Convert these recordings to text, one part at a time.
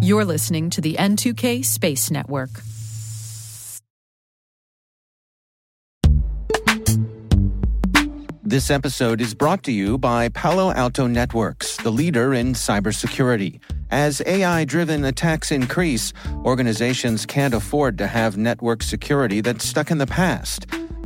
You're listening to the N2K Space Network. This episode is brought to you by Palo Alto Networks, the leader in cybersecurity. As AI driven attacks increase, organizations can't afford to have network security that's stuck in the past.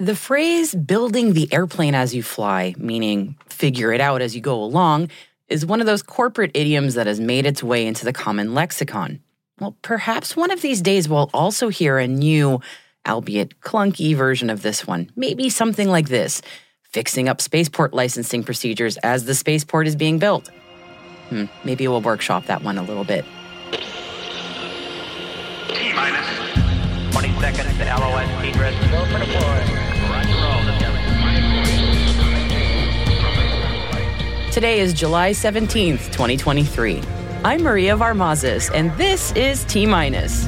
The phrase building the airplane as you fly, meaning figure it out as you go along, is one of those corporate idioms that has made its way into the common lexicon. Well, perhaps one of these days we'll also hear a new, albeit clunky version of this one. Maybe something like this fixing up spaceport licensing procedures as the spaceport is being built. Hmm, maybe we'll workshop that one a little bit. T minus 20 seconds to LOS egress. Go for deploy. Today is July 17th, 2023. I'm Maria Varmazis, and this is T Minus.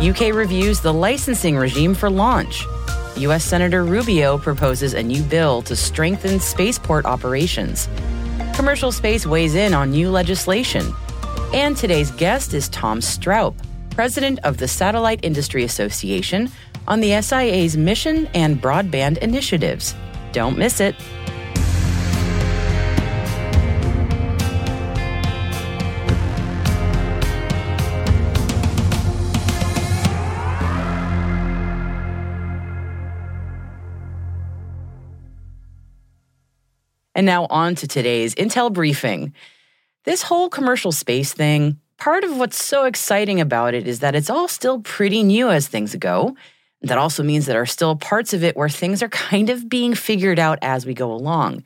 UK reviews the licensing regime for launch. U.S. Senator Rubio proposes a new bill to strengthen spaceport operations. Commercial space weighs in on new legislation. And today's guest is Tom Stroup, president of the Satellite Industry Association, on the SIA's mission and broadband initiatives. Don't miss it. And now on to today's Intel briefing. This whole commercial space thing, part of what's so exciting about it is that it's all still pretty new as things go. That also means there are still parts of it where things are kind of being figured out as we go along.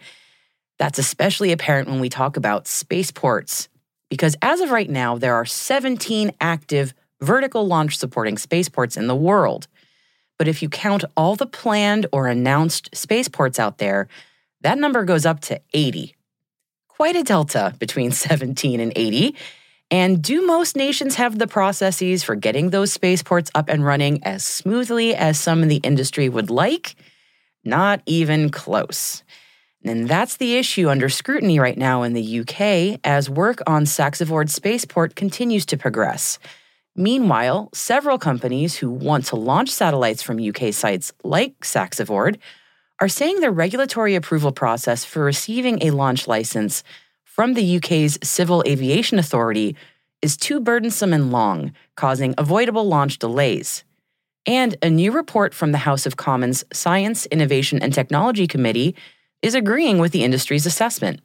That's especially apparent when we talk about spaceports, because as of right now, there are 17 active vertical launch supporting spaceports in the world. But if you count all the planned or announced spaceports out there, that number goes up to 80. Quite a delta between 17 and 80. And do most nations have the processes for getting those spaceports up and running as smoothly as some in the industry would like? Not even close. And that's the issue under scrutiny right now in the UK as work on Saxavord Spaceport continues to progress. Meanwhile, several companies who want to launch satellites from UK sites like Saxavord are saying the regulatory approval process for receiving a launch license from the UK's Civil Aviation Authority is too burdensome and long, causing avoidable launch delays. And a new report from the House of Commons Science, Innovation, and Technology Committee is agreeing with the industry's assessment.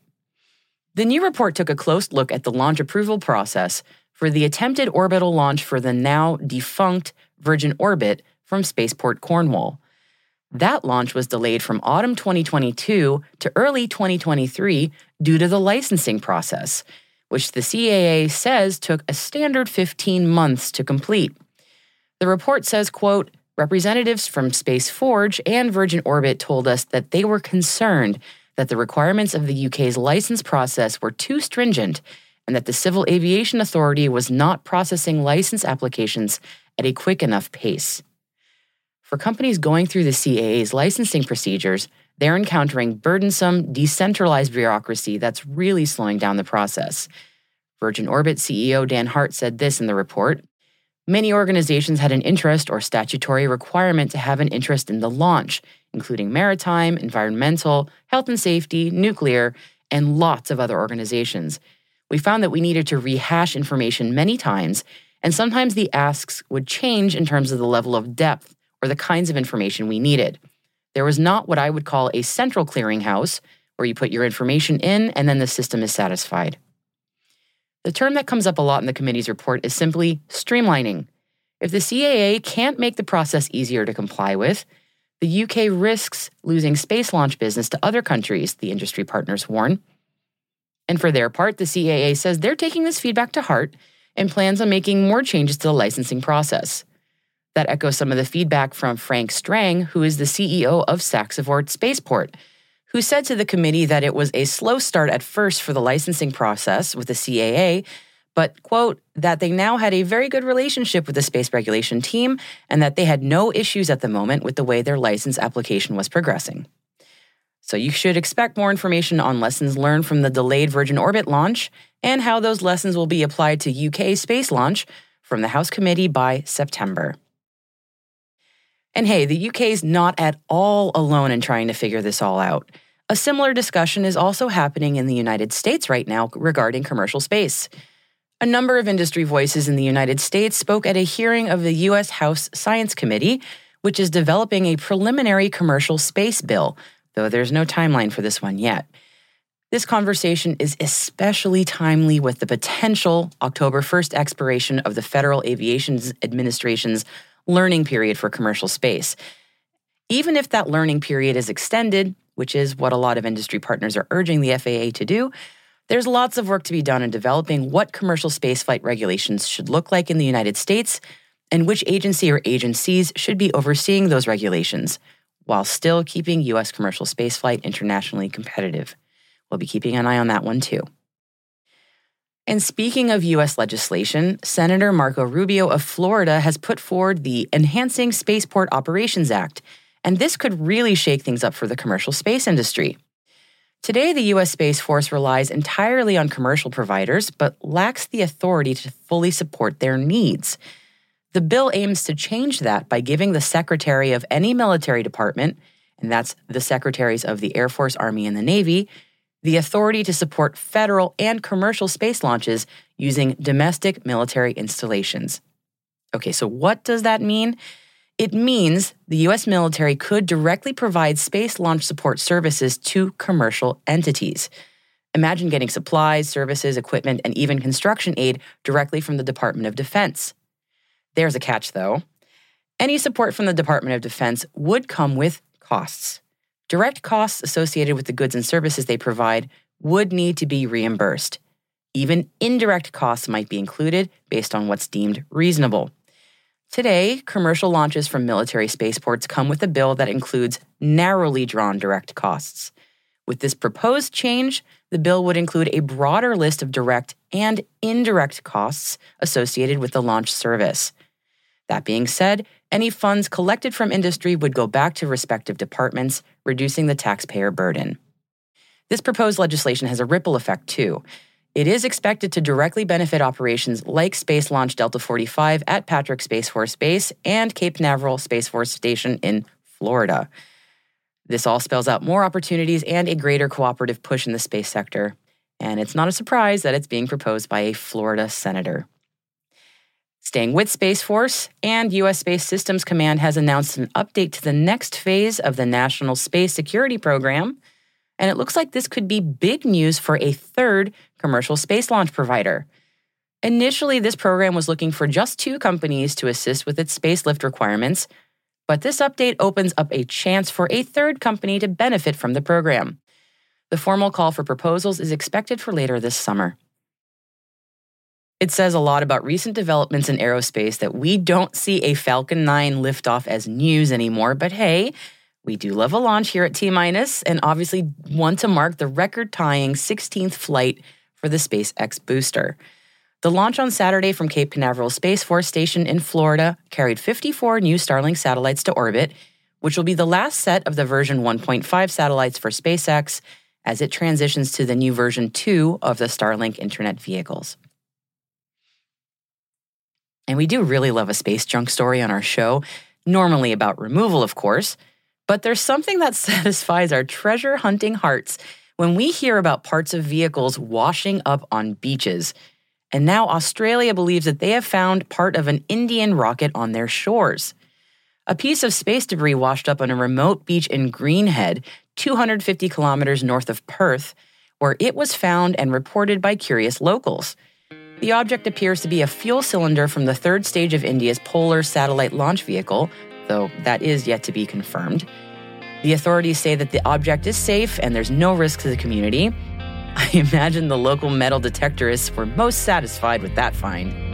The new report took a close look at the launch approval process for the attempted orbital launch for the now defunct Virgin Orbit from Spaceport Cornwall. That launch was delayed from autumn 2022 to early 2023 due to the licensing process, which the CAA says took a standard 15 months to complete. The report says, quote, representatives from Space Forge and Virgin Orbit told us that they were concerned that the requirements of the UK's license process were too stringent and that the Civil Aviation Authority was not processing license applications at a quick enough pace. For companies going through the CAA's licensing procedures, they're encountering burdensome, decentralized bureaucracy that's really slowing down the process. Virgin Orbit CEO Dan Hart said this in the report Many organizations had an interest or statutory requirement to have an interest in the launch, including maritime, environmental, health and safety, nuclear, and lots of other organizations. We found that we needed to rehash information many times, and sometimes the asks would change in terms of the level of depth or the kinds of information we needed. There was not what I would call a central clearinghouse where you put your information in and then the system is satisfied. The term that comes up a lot in the committee's report is simply streamlining. If the CAA can't make the process easier to comply with, the UK risks losing space launch business to other countries, the industry partners warn. And for their part, the CAA says they're taking this feedback to heart and plans on making more changes to the licensing process. That echoes some of the feedback from Frank Strang, who is the CEO of Saxavord Spaceport, who said to the committee that it was a slow start at first for the licensing process with the CAA, but, quote, that they now had a very good relationship with the space regulation team and that they had no issues at the moment with the way their license application was progressing. So you should expect more information on lessons learned from the delayed Virgin Orbit launch and how those lessons will be applied to UK space launch from the House Committee by September. And hey, the UK is not at all alone in trying to figure this all out. A similar discussion is also happening in the United States right now regarding commercial space. A number of industry voices in the United States spoke at a hearing of the U.S. House Science Committee, which is developing a preliminary commercial space bill, though there's no timeline for this one yet. This conversation is especially timely with the potential October 1st expiration of the Federal Aviation Administration's learning period for commercial space. Even if that learning period is extended, which is what a lot of industry partners are urging the FAA to do, there's lots of work to be done in developing what commercial spaceflight regulations should look like in the United States and which agency or agencies should be overseeing those regulations while still keeping U.S. commercial spaceflight internationally competitive. We'll be keeping an eye on that one too. And speaking of U.S. legislation, Senator Marco Rubio of Florida has put forward the Enhancing Spaceport Operations Act, and this could really shake things up for the commercial space industry. Today, the U.S. Space Force relies entirely on commercial providers, but lacks the authority to fully support their needs. The bill aims to change that by giving the secretary of any military department, and that's the secretaries of the Air Force, Army, and the Navy, the authority to support federal and commercial space launches using domestic military installations. Okay, so what does that mean? It means the US military could directly provide space launch support services to commercial entities. Imagine getting supplies, services, equipment, and even construction aid directly from the Department of Defense. There's a catch, though. Any support from the Department of Defense would come with costs. Direct costs associated with the goods and services they provide would need to be reimbursed. Even indirect costs might be included based on what's deemed reasonable. Today, commercial launches from military spaceports come with a bill that includes narrowly drawn direct costs. With this proposed change, the bill would include a broader list of direct and indirect costs associated with the launch service. That being said, any funds collected from industry would go back to respective departments, reducing the taxpayer burden. This proposed legislation has a ripple effect, too. It is expected to directly benefit operations like Space Launch Delta 45 at Patrick Space Force Base and Cape Canaveral Space Force Station in Florida. This all spells out more opportunities and a greater cooperative push in the space sector. And it's not a surprise that it's being proposed by a Florida senator. Staying with Space Force and U.S. Space Systems Command has announced an update to the next phase of the National Space Security Program. And it looks like this could be big news for a third commercial space launch provider. Initially, this program was looking for just two companies to assist with its space lift requirements, but this update opens up a chance for a third company to benefit from the program. The formal call for proposals is expected for later this summer. It says a lot about recent developments in aerospace that we don't see a Falcon 9 liftoff as news anymore, but hey, we do love a launch here at T Minus and obviously want to mark the record tying 16th flight for the SpaceX booster. The launch on Saturday from Cape Canaveral Space Force Station in Florida carried 54 new Starlink satellites to orbit, which will be the last set of the version 1.5 satellites for SpaceX as it transitions to the new version 2 of the Starlink Internet vehicles. And we do really love a space junk story on our show, normally about removal, of course. But there's something that satisfies our treasure hunting hearts when we hear about parts of vehicles washing up on beaches. And now Australia believes that they have found part of an Indian rocket on their shores. A piece of space debris washed up on a remote beach in Greenhead, 250 kilometers north of Perth, where it was found and reported by curious locals. The object appears to be a fuel cylinder from the third stage of India's Polar satellite launch vehicle, though that is yet to be confirmed. The authorities say that the object is safe and there's no risk to the community. I imagine the local metal detectorists were most satisfied with that find.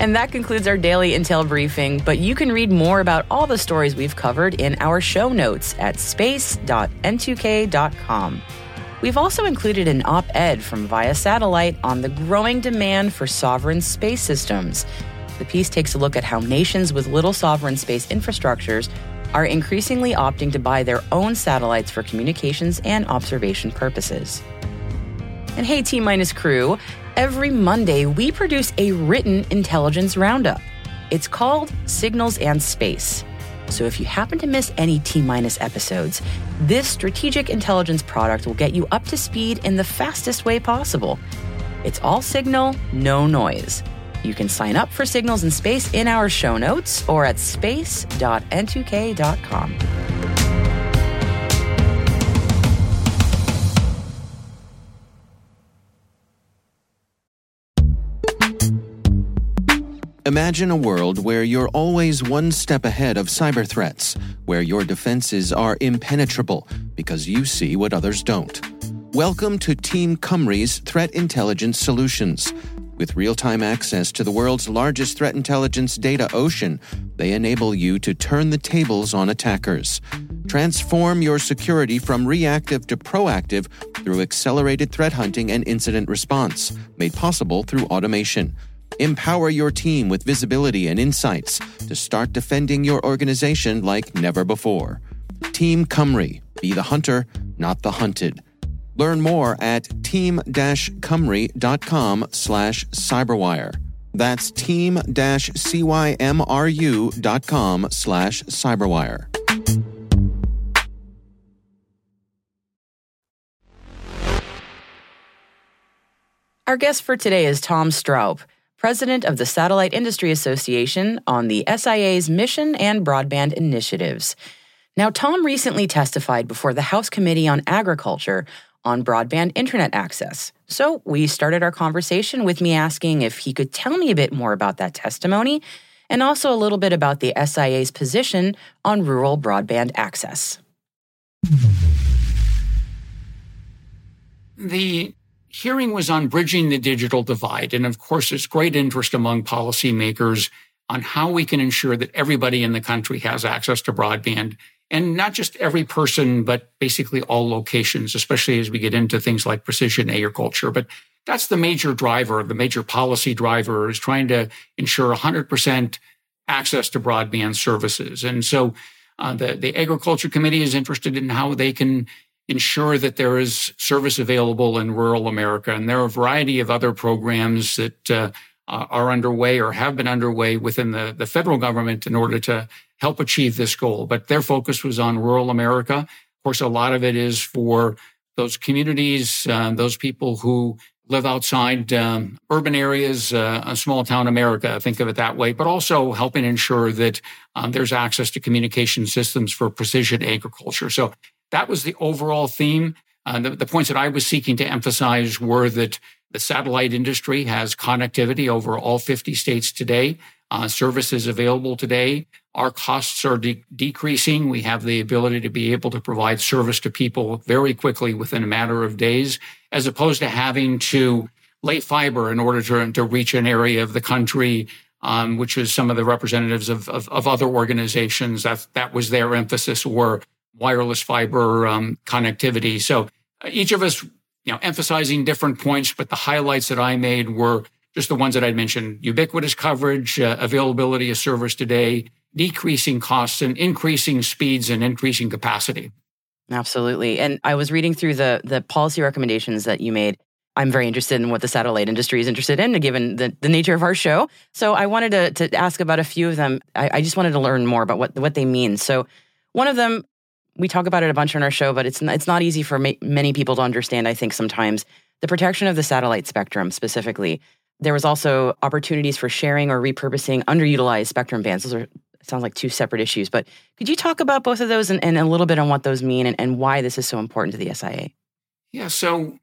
And that concludes our daily intel briefing, but you can read more about all the stories we've covered in our show notes at space.n2k.com. We've also included an op ed from Via Satellite on the growing demand for sovereign space systems. The piece takes a look at how nations with little sovereign space infrastructures are increasingly opting to buy their own satellites for communications and observation purposes. And hey, T minus crew, every Monday we produce a written intelligence roundup. It's called Signals and Space. So if you happen to miss any T minus episodes, this strategic intelligence product will get you up to speed in the fastest way possible. It's all signal, no noise. You can sign up for Signals and Space in our show notes or at space.n2k.com. Imagine a world where you're always one step ahead of cyber threats, where your defenses are impenetrable because you see what others don't. Welcome to Team Cymru's Threat Intelligence Solutions. With real time access to the world's largest threat intelligence data ocean, they enable you to turn the tables on attackers. Transform your security from reactive to proactive through accelerated threat hunting and incident response, made possible through automation. Empower your team with visibility and insights to start defending your organization like never before. Team Cymru. Be the hunter, not the hunted. Learn more at team-cymru.com slash cyberwire. That's team-cymru.com slash cyberwire. Our guest for today is Tom Stroup president of the Satellite Industry Association on the SIA's mission and broadband initiatives. Now, Tom recently testified before the House Committee on Agriculture on broadband internet access. So we started our conversation with me asking if he could tell me a bit more about that testimony and also a little bit about the SIA's position on rural broadband access. The hearing was on bridging the digital divide. And of course, there's great interest among policymakers on how we can ensure that everybody in the country has access to broadband. And not just every person, but basically all locations, especially as we get into things like precision agriculture. But that's the major driver, the major policy driver is trying to ensure 100% access to broadband services. And so uh, the, the Agriculture Committee is interested in how they can ensure that there is service available in rural America. And there are a variety of other programs that uh, are underway or have been underway within the, the federal government in order to help achieve this goal. But their focus was on rural America. Of course, a lot of it is for those communities, uh, those people who live outside um, urban areas, uh, small town America, think of it that way, but also helping ensure that um, there's access to communication systems for precision agriculture. So that was the overall theme. Uh, the, the, points that I was seeking to emphasize were that the satellite industry has connectivity over all 50 states today. Uh, services available today. Our costs are de- decreasing. We have the ability to be able to provide service to people very quickly within a matter of days, as opposed to having to lay fiber in order to, to reach an area of the country um, which is some of the representatives of, of, of, other organizations that that was their emphasis were wireless fiber um, connectivity. So uh, each of us, you know, emphasizing different points, but the highlights that I made were just the ones that I mentioned: ubiquitous coverage, uh, availability of service today, decreasing costs, and increasing speeds and increasing capacity. Absolutely. And I was reading through the the policy recommendations that you made. I'm very interested in what the satellite industry is interested in, given the, the nature of our show. So I wanted to, to ask about a few of them. I, I just wanted to learn more about what, what they mean. So one of them we talk about it a bunch on our show, but it's not, it's not easy for ma- many people to understand. I think sometimes the protection of the satellite spectrum specifically. There was also opportunities for sharing or repurposing underutilized spectrum bands. Those are sounds like two separate issues, but could you talk about both of those and, and a little bit on what those mean and, and why this is so important to the SIA? Yeah. So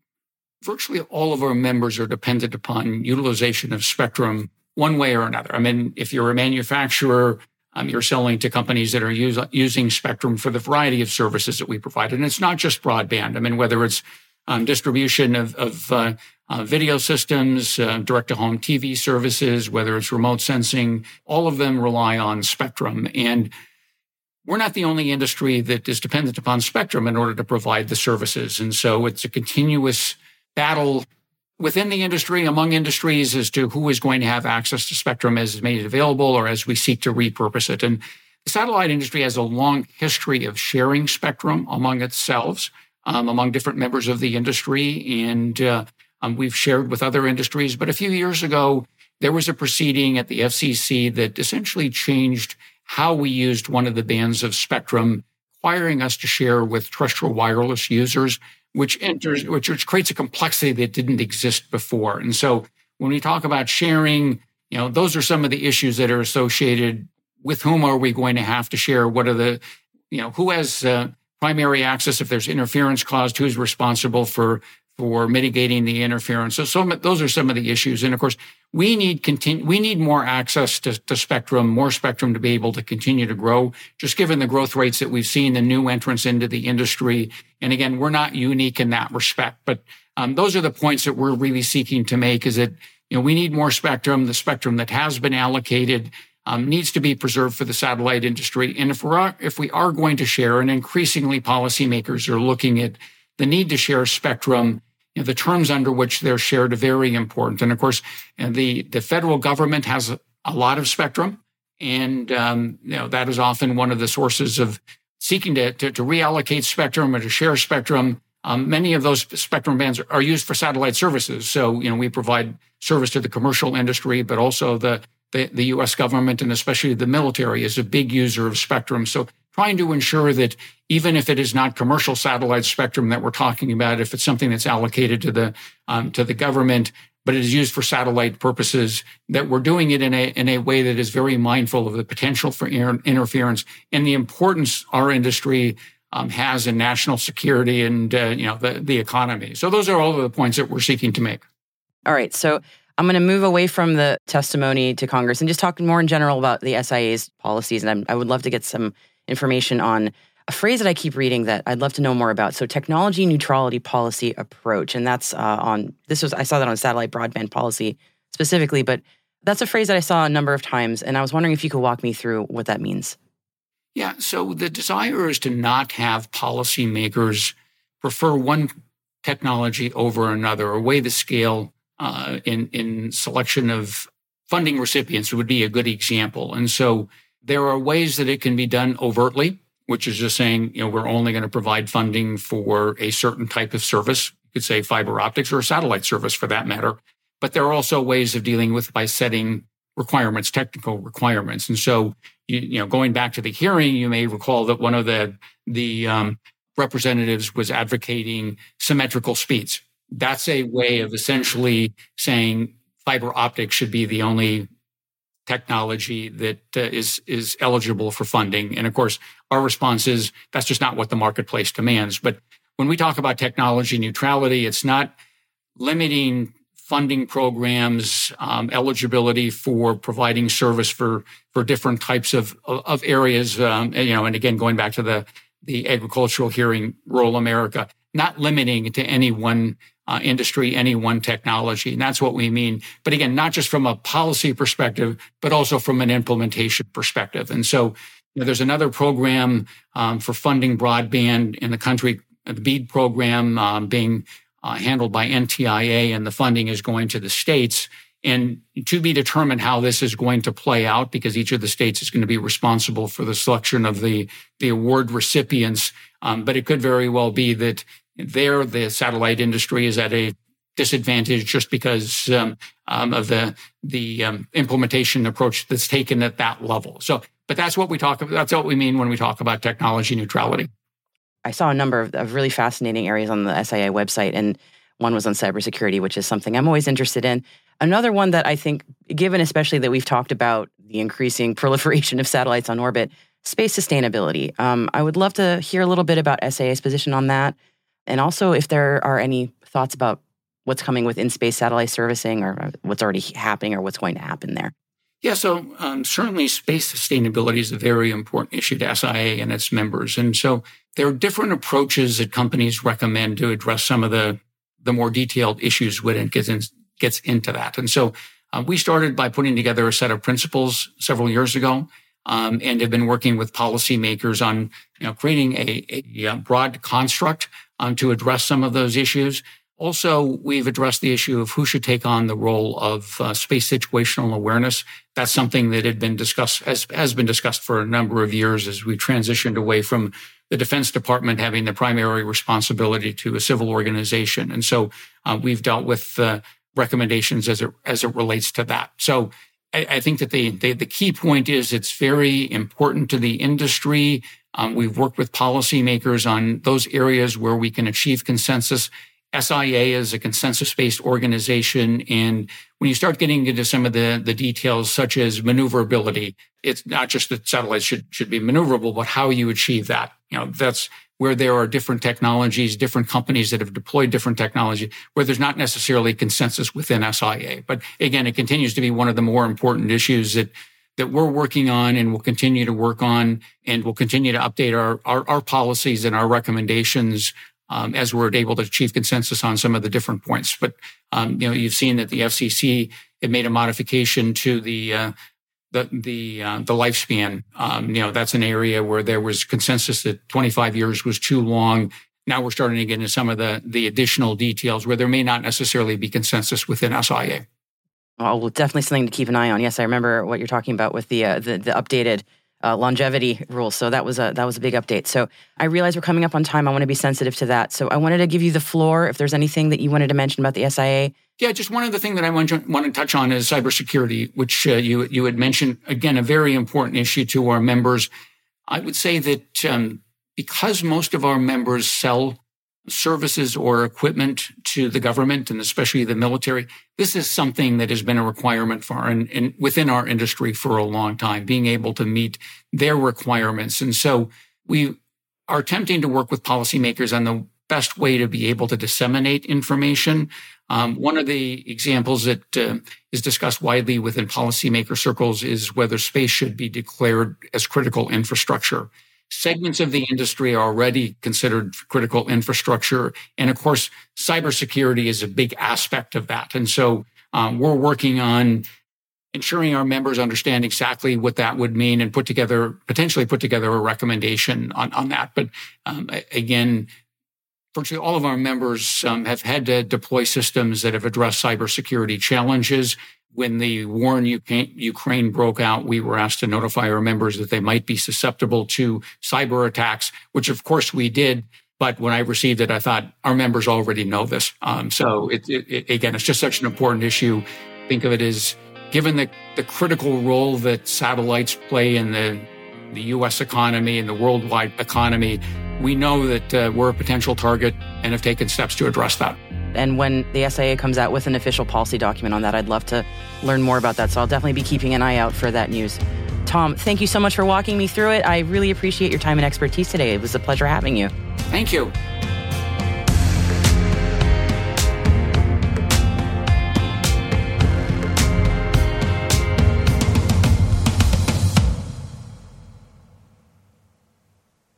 virtually all of our members are dependent upon utilization of spectrum one way or another. I mean, if you're a manufacturer, um, you're selling to companies that are use, using spectrum for the variety of services that we provide. And it's not just broadband. I mean, whether it's um, distribution of, of uh, uh, video systems, uh, direct to home TV services, whether it's remote sensing, all of them rely on spectrum. And we're not the only industry that is dependent upon spectrum in order to provide the services. And so it's a continuous battle within the industry, among industries, as to who is going to have access to spectrum as made available or as we seek to repurpose it. And the satellite industry has a long history of sharing spectrum among itself, um, among different members of the industry. And uh, um, we've shared with other industries. But a few years ago, there was a proceeding at the FCC that essentially changed how we used one of the bands of spectrum, requiring us to share with terrestrial wireless users, which enters, which, which creates a complexity that didn't exist before. And so when we talk about sharing, you know, those are some of the issues that are associated with whom are we going to have to share? What are the, you know, who has uh, primary access if there's interference caused? Who's responsible for for mitigating the interference. So those are some of the issues. And of course, we need continue, we need more access to, to, spectrum, more spectrum to be able to continue to grow, just given the growth rates that we've seen, the new entrants into the industry. And again, we're not unique in that respect, but um, those are the points that we're really seeking to make is that, you know, we need more spectrum. The spectrum that has been allocated um, needs to be preserved for the satellite industry. And if we're, if we are going to share and increasingly policymakers are looking at the need to share spectrum, you know, the terms under which they're shared are very important. And of course, the, the federal government has a lot of spectrum. And, um, you know, that is often one of the sources of seeking to, to, to reallocate spectrum or to share spectrum. Um, many of those spectrum bands are used for satellite services. So, you know, we provide service to the commercial industry, but also the, the, the U.S. government and especially the military is a big user of spectrum. So trying to ensure that even if it is not commercial satellite spectrum that we're talking about, if it's something that's allocated to the um, to the government, but it is used for satellite purposes, that we're doing it in a in a way that is very mindful of the potential for inter- interference and the importance our industry um, has in national security and uh, you know the the economy. So those are all of the points that we're seeking to make. All right, so. I'm going to move away from the testimony to Congress and just talk more in general about the SIA's policies. And I'm, I would love to get some information on a phrase that I keep reading that I'd love to know more about. So, technology neutrality policy approach, and that's uh, on this was I saw that on satellite broadband policy specifically, but that's a phrase that I saw a number of times, and I was wondering if you could walk me through what that means. Yeah, so the desire is to not have policymakers prefer one technology over another or weigh the scale uh, in in selection of funding recipients would be a good example. And so there are ways that it can be done overtly, which is just saying, you know, we're only going to provide funding for a certain type of service. You could say fiber optics or a satellite service for that matter. But there are also ways of dealing with by setting requirements, technical requirements. And so, you, you know, going back to the hearing, you may recall that one of the, the, um, representatives was advocating symmetrical speeds. That's a way of essentially saying fiber optics should be the only technology that uh, is is eligible for funding. And of course, our response is that's just not what the marketplace demands. But when we talk about technology neutrality, it's not limiting funding programs, um, eligibility for providing service for for different types of of areas. Um, you know, and again, going back to the the agricultural hearing, rural America, not limiting to any one uh, industry, any one technology. And that's what we mean. But again, not just from a policy perspective, but also from an implementation perspective. And so you know, there's another program um, for funding broadband in the country, the BEAD program um, being uh, handled by NTIA, and the funding is going to the states. And to be determined how this is going to play out, because each of the states is going to be responsible for the selection of the, the award recipients. Um, but it could very well be that there, the satellite industry is at a disadvantage just because um, um, of the the um, implementation approach that's taken at that level. So, but that's what we talk about. That's what we mean when we talk about technology neutrality. I saw a number of, of really fascinating areas on the SIA website, and one was on cybersecurity, which is something I'm always interested in. Another one that I think, given especially that we've talked about the increasing proliferation of satellites on orbit, space sustainability. Um, I would love to hear a little bit about SIA's position on that and also if there are any thoughts about what's coming with in space satellite servicing or what's already happening or what's going to happen there? Yeah, so um, certainly space sustainability is a very important issue to SIA and its members. And so there are different approaches that companies recommend to address some of the, the more detailed issues when it gets, in, gets into that. And so uh, we started by putting together a set of principles several years ago um, and have been working with policymakers on you know, creating a, a, a broad construct um, to address some of those issues. Also, we've addressed the issue of who should take on the role of uh, space situational awareness. That's something that had been discussed, has, has been discussed for a number of years as we transitioned away from the Defense Department having the primary responsibility to a civil organization. And so uh, we've dealt with uh, recommendations as it, as it relates to that. So I, I think that the, the, the, key point is it's very important to the industry. Um, we've worked with policymakers on those areas where we can achieve consensus SIA is a consensus based organization. And when you start getting into some of the, the details, such as maneuverability, it's not just that satellites should, should be maneuverable, but how you achieve that. You know, that's where there are different technologies, different companies that have deployed different technology, where there's not necessarily consensus within SIA. But again, it continues to be one of the more important issues that that we're working on and will continue to work on and we'll continue to update our, our, our policies and our recommendations um, as we're able to achieve consensus on some of the different points. But um, you know, you've seen that the FCC had made a modification to the uh, the the uh, the lifespan. Um, you know, that's an area where there was consensus that 25 years was too long. Now we're starting to get into some of the the additional details where there may not necessarily be consensus within SIA. well, definitely something to keep an eye on. Yes, I remember what you're talking about with the uh, the, the updated uh, longevity rules. So that was a that was a big update. So I realize we're coming up on time. I want to be sensitive to that. So I wanted to give you the floor if there's anything that you wanted to mention about the SIA. Yeah, just one other thing that I want to, want to touch on is cybersecurity, which uh, you you had mentioned again a very important issue to our members. I would say that um, because most of our members sell services or equipment to the government and especially the military. This is something that has been a requirement for and, in, within our industry for a long time, being able to meet their requirements. And so we are attempting to work with policymakers on the best way to be able to disseminate information. Um, one of the examples that uh, is discussed widely within policymaker circles is whether space should be declared as critical infrastructure segments of the industry are already considered critical infrastructure. And of course, cybersecurity is a big aspect of that. And so um, we're working on ensuring our members understand exactly what that would mean and put together, potentially put together a recommendation on, on that. But um, again, virtually all of our members um, have had to deploy systems that have addressed cybersecurity challenges when the war in Ukraine broke out, we were asked to notify our members that they might be susceptible to cyber attacks, which of course we did. But when I received it, I thought our members already know this. Um, so it, it, again, it's just such an important issue. Think of it as given the, the critical role that satellites play in the, the U.S. economy and the worldwide economy, we know that uh, we're a potential target and have taken steps to address that. And when the SIA comes out with an official policy document on that, I'd love to learn more about that. So I'll definitely be keeping an eye out for that news. Tom, thank you so much for walking me through it. I really appreciate your time and expertise today. It was a pleasure having you. Thank you.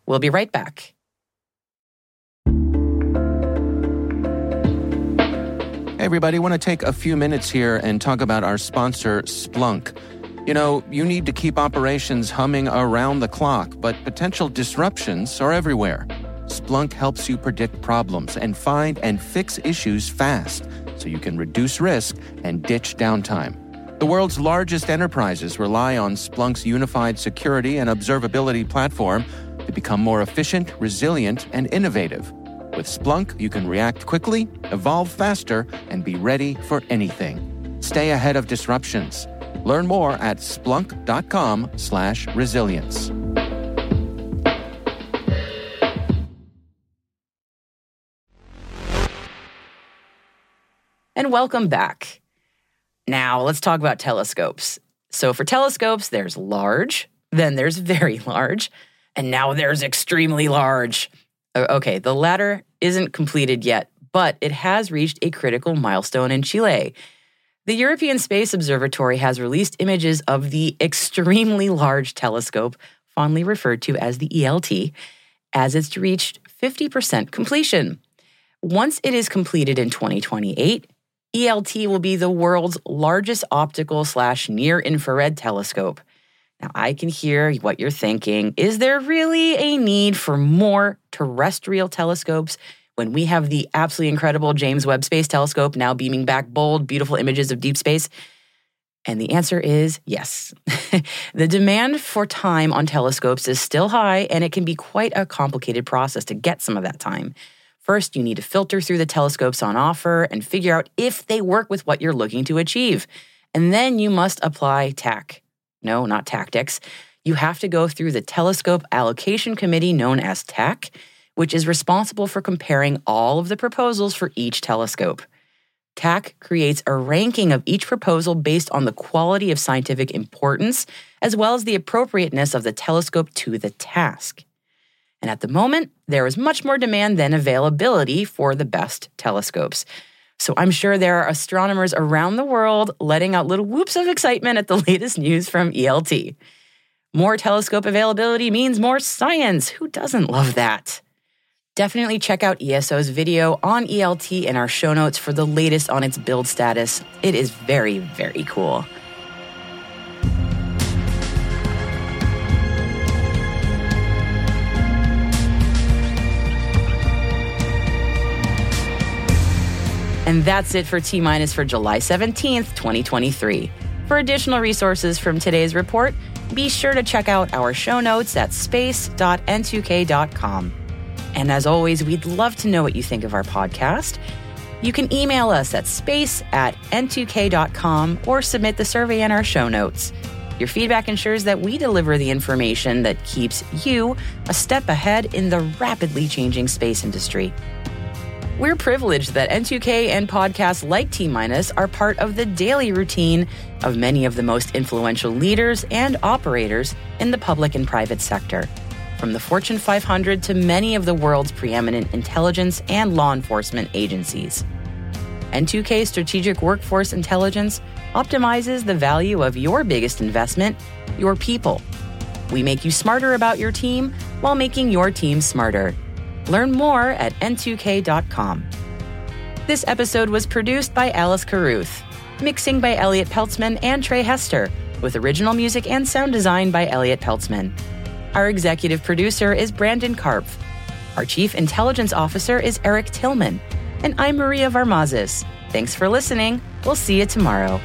We'll be right back. Hey, everybody. I want to take a few minutes here and talk about our sponsor, Splunk. You know, you need to keep operations humming around the clock, but potential disruptions are everywhere. Splunk helps you predict problems and find and fix issues fast so you can reduce risk and ditch downtime. The world's largest enterprises rely on Splunk's unified security and observability platform to become more efficient, resilient, and innovative. With Splunk, you can react quickly, evolve faster, and be ready for anything. Stay ahead of disruptions. Learn more at splunk.com/resilience. And welcome back. Now, let's talk about telescopes. So, for telescopes, there's large, then there's very large, and now there's extremely large. Okay, the latter isn't completed yet, but it has reached a critical milestone in Chile. The European Space Observatory has released images of the extremely large telescope, fondly referred to as the ELT, as it's reached 50% completion. Once it is completed in 2028, ELT will be the world's largest optical slash near infrared telescope. Now, I can hear what you're thinking. Is there really a need for more terrestrial telescopes when we have the absolutely incredible James Webb Space Telescope now beaming back bold, beautiful images of deep space? And the answer is yes. the demand for time on telescopes is still high, and it can be quite a complicated process to get some of that time. First, you need to filter through the telescopes on offer and figure out if they work with what you're looking to achieve. And then you must apply TAC. No, not tactics. You have to go through the Telescope Allocation Committee, known as TAC, which is responsible for comparing all of the proposals for each telescope. TAC creates a ranking of each proposal based on the quality of scientific importance, as well as the appropriateness of the telescope to the task. And at the moment, there is much more demand than availability for the best telescopes. So I'm sure there are astronomers around the world letting out little whoops of excitement at the latest news from ELT. More telescope availability means more science. Who doesn't love that? Definitely check out ESO's video on ELT in our show notes for the latest on its build status. It is very, very cool. And that's it for T Minus for July 17th, 2023. For additional resources from today's report, be sure to check out our show notes at space.n2k.com. And as always, we'd love to know what you think of our podcast. You can email us at space at n2k.com or submit the survey in our show notes. Your feedback ensures that we deliver the information that keeps you a step ahead in the rapidly changing space industry. We're privileged that N2K and podcasts like T Minus are part of the daily routine of many of the most influential leaders and operators in the public and private sector from the Fortune 500 to many of the world's preeminent intelligence and law enforcement agencies. N2K Strategic Workforce Intelligence optimizes the value of your biggest investment, your people. We make you smarter about your team while making your team smarter. Learn more at n2k.com. This episode was produced by Alice Carruth, mixing by Elliott Peltzman and Trey Hester, with original music and sound design by Elliott Peltzman. Our executive producer is Brandon Karpf. Our chief intelligence officer is Eric Tillman. And I'm Maria Varmazis. Thanks for listening. We'll see you tomorrow.